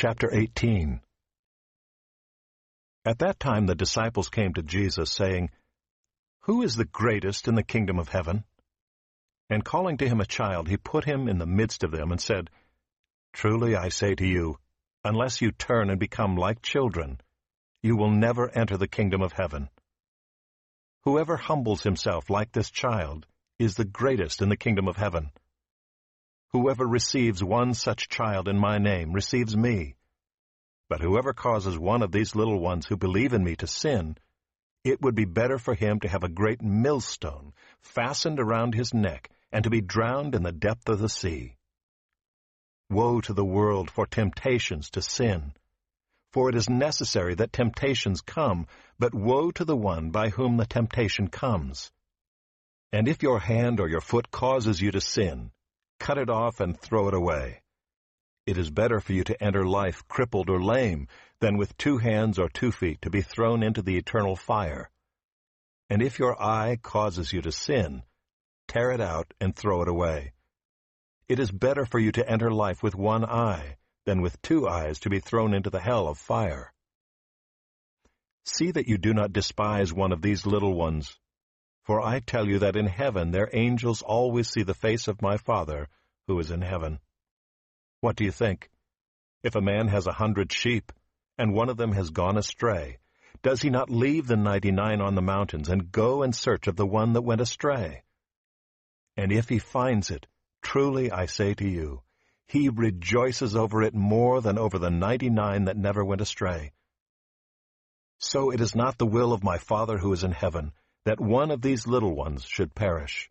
Chapter 18 At that time the disciples came to Jesus, saying, Who is the greatest in the kingdom of heaven? And calling to him a child, he put him in the midst of them and said, Truly I say to you, unless you turn and become like children, you will never enter the kingdom of heaven. Whoever humbles himself like this child is the greatest in the kingdom of heaven. Whoever receives one such child in my name receives me. But whoever causes one of these little ones who believe in me to sin, it would be better for him to have a great millstone fastened around his neck and to be drowned in the depth of the sea. Woe to the world for temptations to sin! For it is necessary that temptations come, but woe to the one by whom the temptation comes. And if your hand or your foot causes you to sin, cut it off and throw it away. It is better for you to enter life crippled or lame than with two hands or two feet to be thrown into the eternal fire. And if your eye causes you to sin, tear it out and throw it away. It is better for you to enter life with one eye than with two eyes to be thrown into the hell of fire. See that you do not despise one of these little ones, for I tell you that in heaven their angels always see the face of my Father who is in heaven. What do you think? If a man has a hundred sheep, and one of them has gone astray, does he not leave the ninety-nine on the mountains and go in search of the one that went astray? And if he finds it, truly I say to you, he rejoices over it more than over the ninety-nine that never went astray. So it is not the will of my Father who is in heaven that one of these little ones should perish.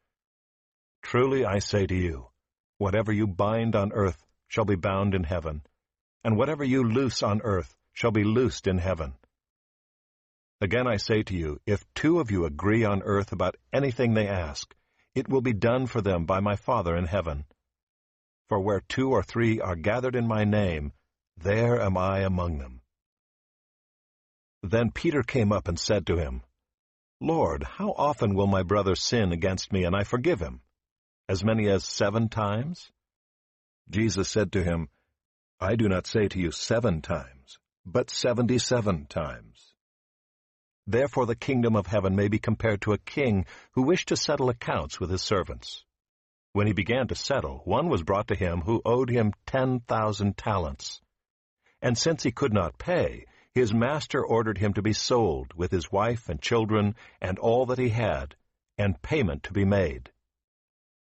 Truly I say to you, whatever you bind on earth shall be bound in heaven, and whatever you loose on earth shall be loosed in heaven. Again I say to you, if two of you agree on earth about anything they ask, it will be done for them by my Father in heaven. For where two or three are gathered in my name, there am I among them. Then Peter came up and said to him, Lord, how often will my brother sin against me and I forgive him? As many as seven times? Jesus said to him, I do not say to you seven times, but seventy-seven times. Therefore the kingdom of heaven may be compared to a king who wished to settle accounts with his servants. When he began to settle, one was brought to him who owed him ten thousand talents. And since he could not pay, his master ordered him to be sold with his wife and children and all that he had, and payment to be made.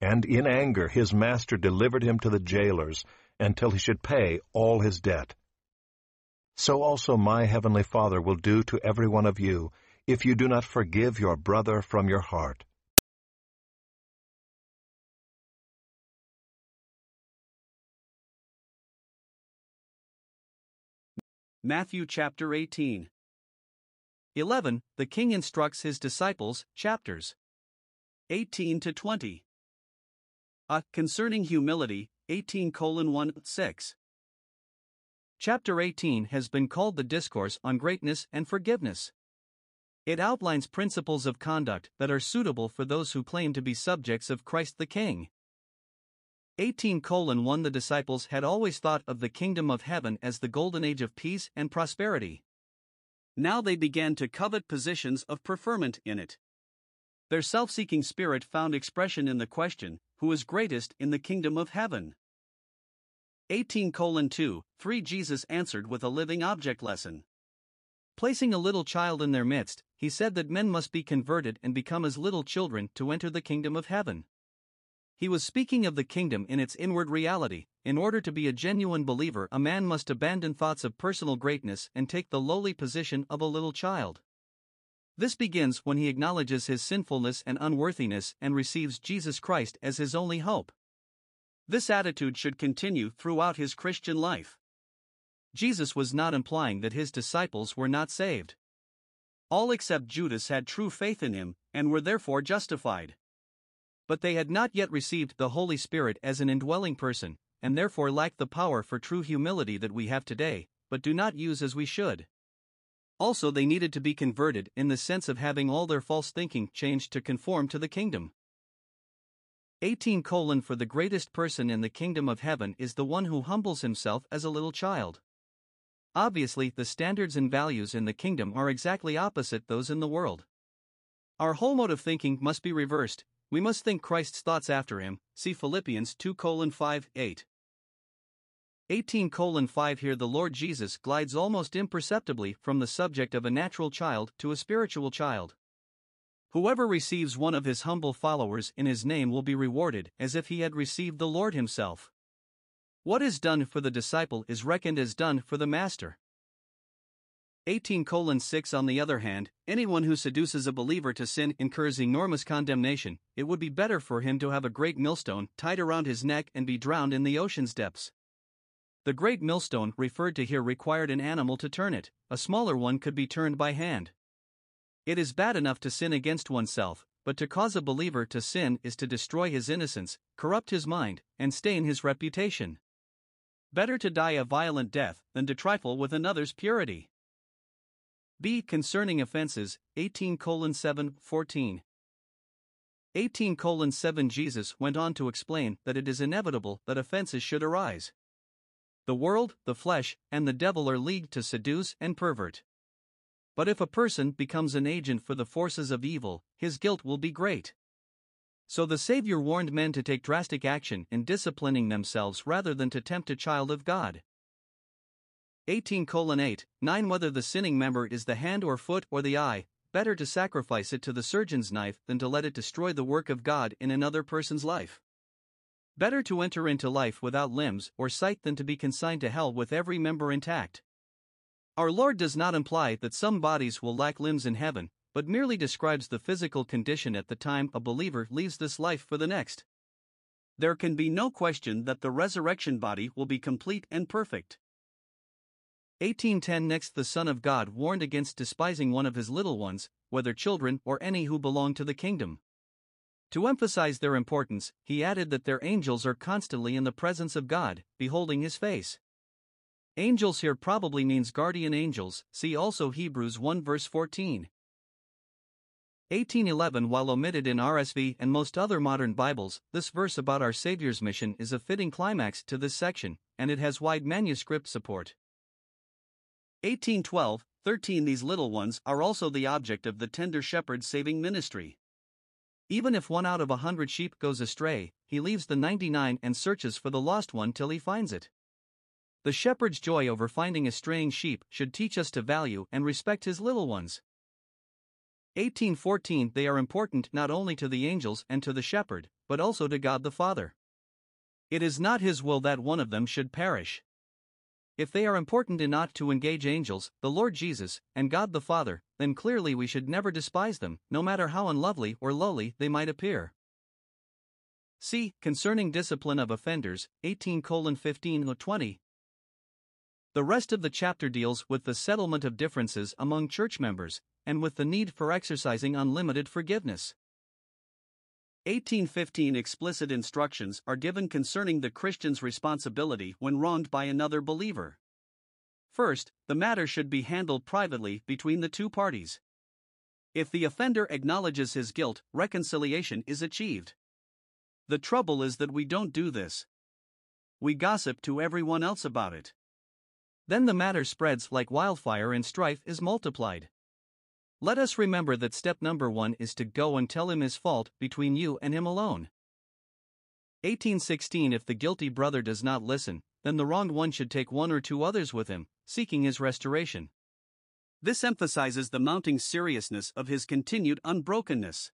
And in anger his master delivered him to the jailers, until he should pay all his debt. So also my heavenly Father will do to every one of you, if you do not forgive your brother from your heart. Matthew chapter 18. 11. The king instructs his disciples, chapters 18 to 20. A. Concerning humility, 18 1 6. Chapter 18 has been called the Discourse on Greatness and Forgiveness. It outlines principles of conduct that are suitable for those who claim to be subjects of Christ the King. 18 1 The disciples had always thought of the kingdom of heaven as the golden age of peace and prosperity. Now they began to covet positions of preferment in it. Their self seeking spirit found expression in the question Who is greatest in the kingdom of heaven? 18 2 3 Jesus answered with a living object lesson. Placing a little child in their midst, he said that men must be converted and become as little children to enter the kingdom of heaven. He was speaking of the kingdom in its inward reality. In order to be a genuine believer, a man must abandon thoughts of personal greatness and take the lowly position of a little child. This begins when he acknowledges his sinfulness and unworthiness and receives Jesus Christ as his only hope. This attitude should continue throughout his Christian life. Jesus was not implying that his disciples were not saved. All except Judas had true faith in him and were therefore justified. But they had not yet received the Holy Spirit as an indwelling person, and therefore lacked the power for true humility that we have today, but do not use as we should. Also, they needed to be converted in the sense of having all their false thinking changed to conform to the kingdom. 18 colon for the greatest person in the kingdom of heaven is the one who humbles himself as a little child. Obviously, the standards and values in the kingdom are exactly opposite those in the world. Our whole mode of thinking must be reversed, we must think Christ's thoughts after him. See Philippians 2 5 8. 18 5 Here the Lord Jesus glides almost imperceptibly from the subject of a natural child to a spiritual child. Whoever receives one of his humble followers in his name will be rewarded as if he had received the Lord himself. What is done for the disciple is reckoned as done for the master. 18 6 On the other hand, anyone who seduces a believer to sin incurs enormous condemnation. It would be better for him to have a great millstone tied around his neck and be drowned in the ocean's depths. The great millstone referred to here required an animal to turn it, a smaller one could be turned by hand. It is bad enough to sin against oneself, but to cause a believer to sin is to destroy his innocence, corrupt his mind, and stain his reputation. Better to die a violent death than to trifle with another's purity. B. Concerning offenses, 18 7 14. 18 7 Jesus went on to explain that it is inevitable that offenses should arise. The world, the flesh, and the devil are leagued to seduce and pervert. But if a person becomes an agent for the forces of evil, his guilt will be great. So the Savior warned men to take drastic action in disciplining themselves rather than to tempt a child of God. 18 8, 9 Whether the sinning member is the hand or foot or the eye, better to sacrifice it to the surgeon's knife than to let it destroy the work of God in another person's life. Better to enter into life without limbs or sight than to be consigned to hell with every member intact. Our Lord does not imply that some bodies will lack limbs in heaven, but merely describes the physical condition at the time a believer leaves this life for the next. There can be no question that the resurrection body will be complete and perfect. 1810 Next, the Son of God warned against despising one of his little ones, whether children or any who belong to the kingdom. To emphasize their importance, he added that their angels are constantly in the presence of God, beholding his face. Angels here probably means guardian angels, see also Hebrews 1 verse 14. 1811 While omitted in RSV and most other modern Bibles, this verse about our Savior's mission is a fitting climax to this section, and it has wide manuscript support. 1812 13 These little ones are also the object of the tender shepherd's saving ministry. Even if one out of a hundred sheep goes astray, he leaves the 99 and searches for the lost one till he finds it. The shepherd's joy over finding a straying sheep should teach us to value and respect his little ones. 1814 They are important not only to the angels and to the shepherd, but also to God the Father. It is not his will that one of them should perish. If they are important enough to engage angels, the Lord Jesus, and God the Father, then clearly we should never despise them, no matter how unlovely or lowly they might appear. See, Concerning Discipline of Offenders, 18 15 20. The rest of the chapter deals with the settlement of differences among church members, and with the need for exercising unlimited forgiveness. 1815 explicit instructions are given concerning the Christian's responsibility when wronged by another believer. First, the matter should be handled privately between the two parties. If the offender acknowledges his guilt, reconciliation is achieved. The trouble is that we don't do this. We gossip to everyone else about it. Then the matter spreads like wildfire and strife is multiplied. Let us remember that step number one is to go and tell him his fault between you and him alone. 1816 If the guilty brother does not listen, then the wronged one should take one or two others with him, seeking his restoration. This emphasizes the mounting seriousness of his continued unbrokenness.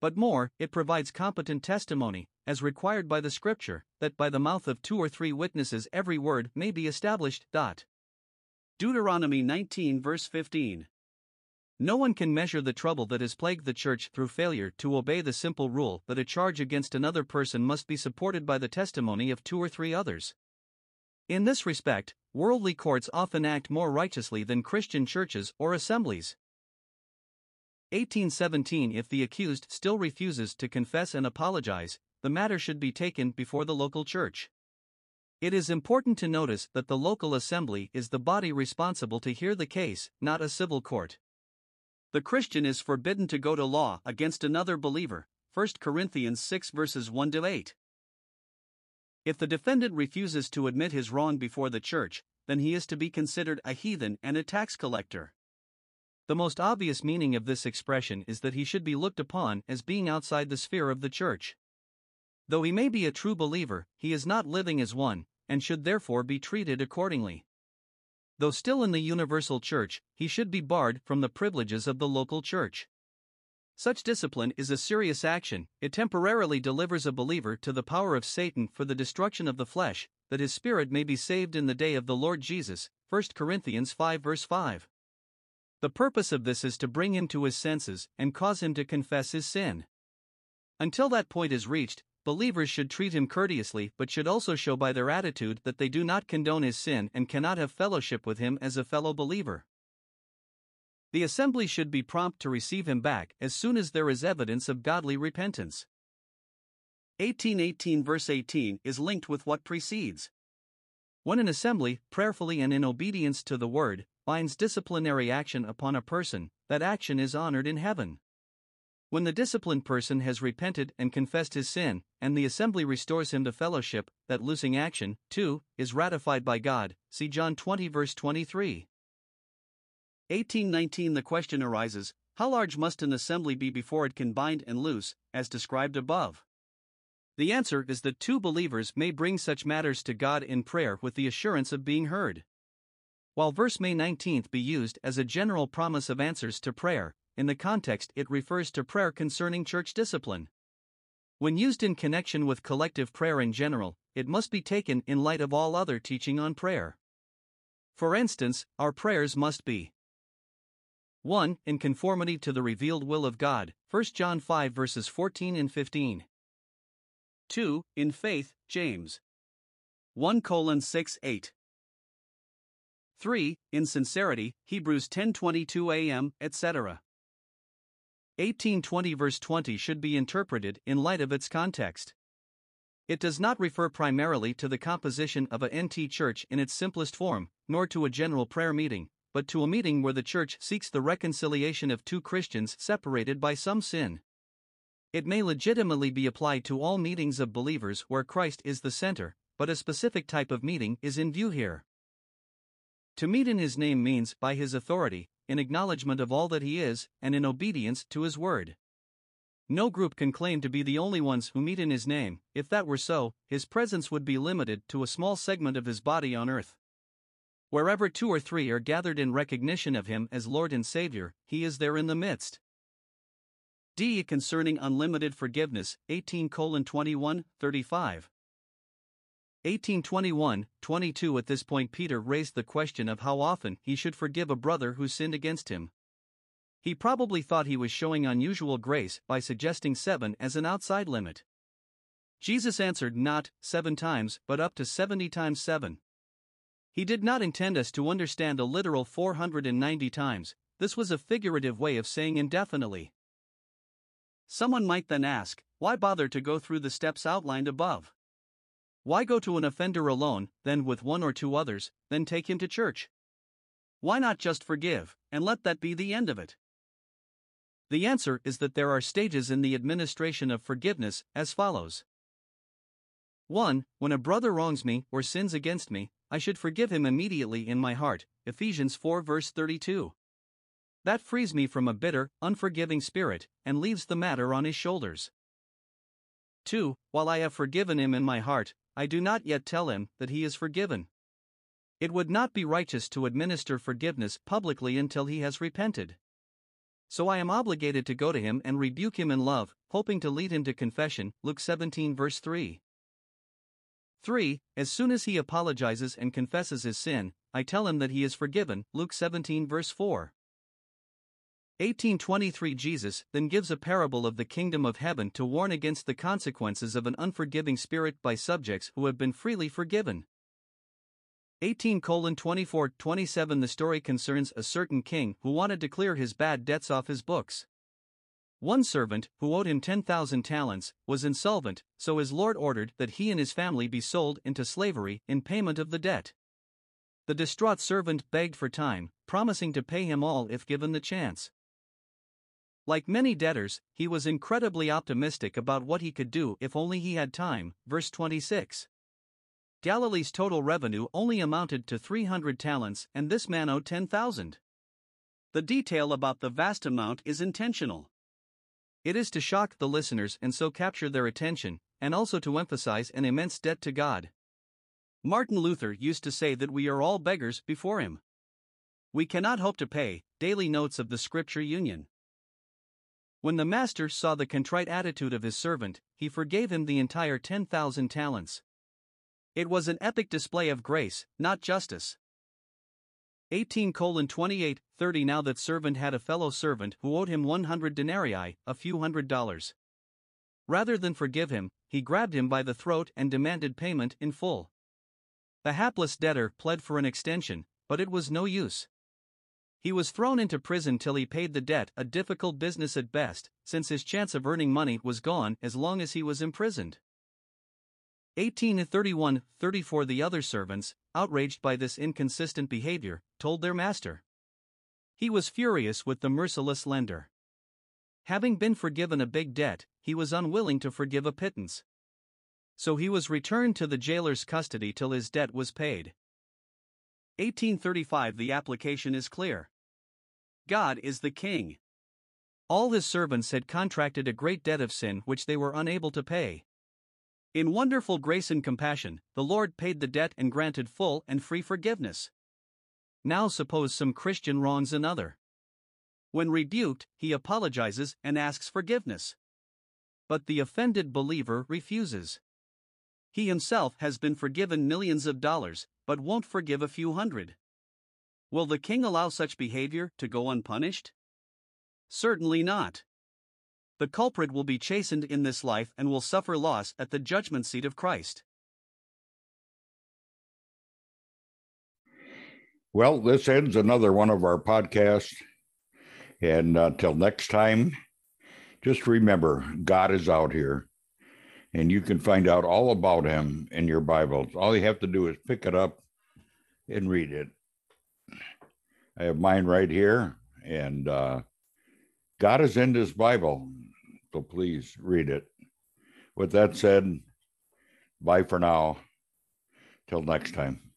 But more, it provides competent testimony, as required by the Scripture, that by the mouth of two or three witnesses every word may be established. Deuteronomy 19 verse 15. No one can measure the trouble that has plagued the church through failure to obey the simple rule that a charge against another person must be supported by the testimony of two or three others. In this respect, worldly courts often act more righteously than Christian churches or assemblies. 1817 If the accused still refuses to confess and apologize, the matter should be taken before the local church. It is important to notice that the local assembly is the body responsible to hear the case, not a civil court. The Christian is forbidden to go to law against another believer. 1 Corinthians 6 verses 1 to 8. If the defendant refuses to admit his wrong before the church, then he is to be considered a heathen and a tax collector. The most obvious meaning of this expression is that he should be looked upon as being outside the sphere of the church. Though he may be a true believer, he is not living as one, and should therefore be treated accordingly. Though still in the universal church, he should be barred from the privileges of the local church. Such discipline is a serious action, it temporarily delivers a believer to the power of Satan for the destruction of the flesh, that his spirit may be saved in the day of the Lord Jesus. 1 Corinthians 5 verse 5. The purpose of this is to bring him to his senses and cause him to confess his sin. Until that point is reached, believers should treat him courteously but should also show by their attitude that they do not condone his sin and cannot have fellowship with him as a fellow believer. The assembly should be prompt to receive him back as soon as there is evidence of godly repentance. 1818 verse 18 is linked with what precedes. When an assembly, prayerfully and in obedience to the word, binds disciplinary action upon a person, that action is honored in heaven. When the disciplined person has repented and confessed his sin, and the assembly restores him to fellowship, that loosing action, too, is ratified by God. See John 20, verse 23. 1819 The question arises how large must an assembly be before it can bind and loose, as described above? The answer is that two believers may bring such matters to God in prayer with the assurance of being heard. While verse May 19th be used as a general promise of answers to prayer, in the context it refers to prayer concerning church discipline. When used in connection with collective prayer in general, it must be taken in light of all other teaching on prayer. For instance, our prayers must be 1. In conformity to the revealed will of God, 1 John 5 verses 14 and 15. 2. In faith, James 1 6 8. 3. In sincerity, Hebrews 10:22 am, etc. 1820 verse 20 should be interpreted in light of its context. It does not refer primarily to the composition of a NT church in its simplest form, nor to a general prayer meeting, but to a meeting where the church seeks the reconciliation of two Christians separated by some sin. It may legitimately be applied to all meetings of believers where Christ is the center, but a specific type of meeting is in view here. To meet in his name means, by his authority, in acknowledgement of all that he is, and in obedience to his word. No group can claim to be the only ones who meet in his name. If that were so, his presence would be limited to a small segment of his body on earth. Wherever two or three are gathered in recognition of him as Lord and Savior, he is there in the midst. D. Concerning unlimited forgiveness, 18 21, 35. 1821 22 At this point, Peter raised the question of how often he should forgive a brother who sinned against him. He probably thought he was showing unusual grace by suggesting seven as an outside limit. Jesus answered not seven times, but up to 70 times seven. He did not intend us to understand a literal 490 times, this was a figurative way of saying indefinitely. Someone might then ask, why bother to go through the steps outlined above? Why go to an offender alone, then with one or two others, then take him to church? Why not just forgive, and let that be the end of it? The answer is that there are stages in the administration of forgiveness, as follows 1. When a brother wrongs me or sins against me, I should forgive him immediately in my heart. Ephesians 4 verse 32. That frees me from a bitter, unforgiving spirit, and leaves the matter on his shoulders. 2. While I have forgiven him in my heart, I do not yet tell him that he is forgiven. It would not be righteous to administer forgiveness publicly until he has repented. So I am obligated to go to him and rebuke him in love, hoping to lead him to confession. Luke 17, verse 3. 3. As soon as he apologizes and confesses his sin, I tell him that he is forgiven. Luke 17, verse 4. 1823 Jesus then gives a parable of the kingdom of heaven to warn against the consequences of an unforgiving spirit by subjects who have been freely forgiven. 18 24 27 The story concerns a certain king who wanted to clear his bad debts off his books. One servant, who owed him 10,000 talents, was insolvent, so his lord ordered that he and his family be sold into slavery in payment of the debt. The distraught servant begged for time, promising to pay him all if given the chance. Like many debtors, he was incredibly optimistic about what he could do if only he had time. Verse 26. Galilee's total revenue only amounted to 300 talents, and this man owed 10,000. The detail about the vast amount is intentional. It is to shock the listeners and so capture their attention, and also to emphasize an immense debt to God. Martin Luther used to say that we are all beggars before Him. We cannot hope to pay. Daily Notes of the Scripture Union. When the master saw the contrite attitude of his servant, he forgave him the entire 10,000 talents. It was an epic display of grace, not justice. 18 28 30 Now that servant had a fellow servant who owed him 100 denarii, a few hundred dollars. Rather than forgive him, he grabbed him by the throat and demanded payment in full. The hapless debtor pled for an extension, but it was no use. He was thrown into prison till he paid the debt, a difficult business at best, since his chance of earning money was gone as long as he was imprisoned. 1831 34 The other servants, outraged by this inconsistent behavior, told their master. He was furious with the merciless lender. Having been forgiven a big debt, he was unwilling to forgive a pittance. So he was returned to the jailer's custody till his debt was paid. 1835 The application is clear. God is the King. All his servants had contracted a great debt of sin which they were unable to pay. In wonderful grace and compassion, the Lord paid the debt and granted full and free forgiveness. Now suppose some Christian wrongs another. When rebuked, he apologizes and asks forgiveness. But the offended believer refuses. He himself has been forgiven millions of dollars, but won't forgive a few hundred. Will the king allow such behavior to go unpunished? Certainly not. The culprit will be chastened in this life and will suffer loss at the judgment seat of Christ. Well, this ends another one of our podcasts. And until uh, next time, just remember God is out here and you can find out all about him in your Bibles. All you have to do is pick it up and read it. I have mine right here, and uh, God is in this Bible, so please read it. With that said, bye for now. Till next time.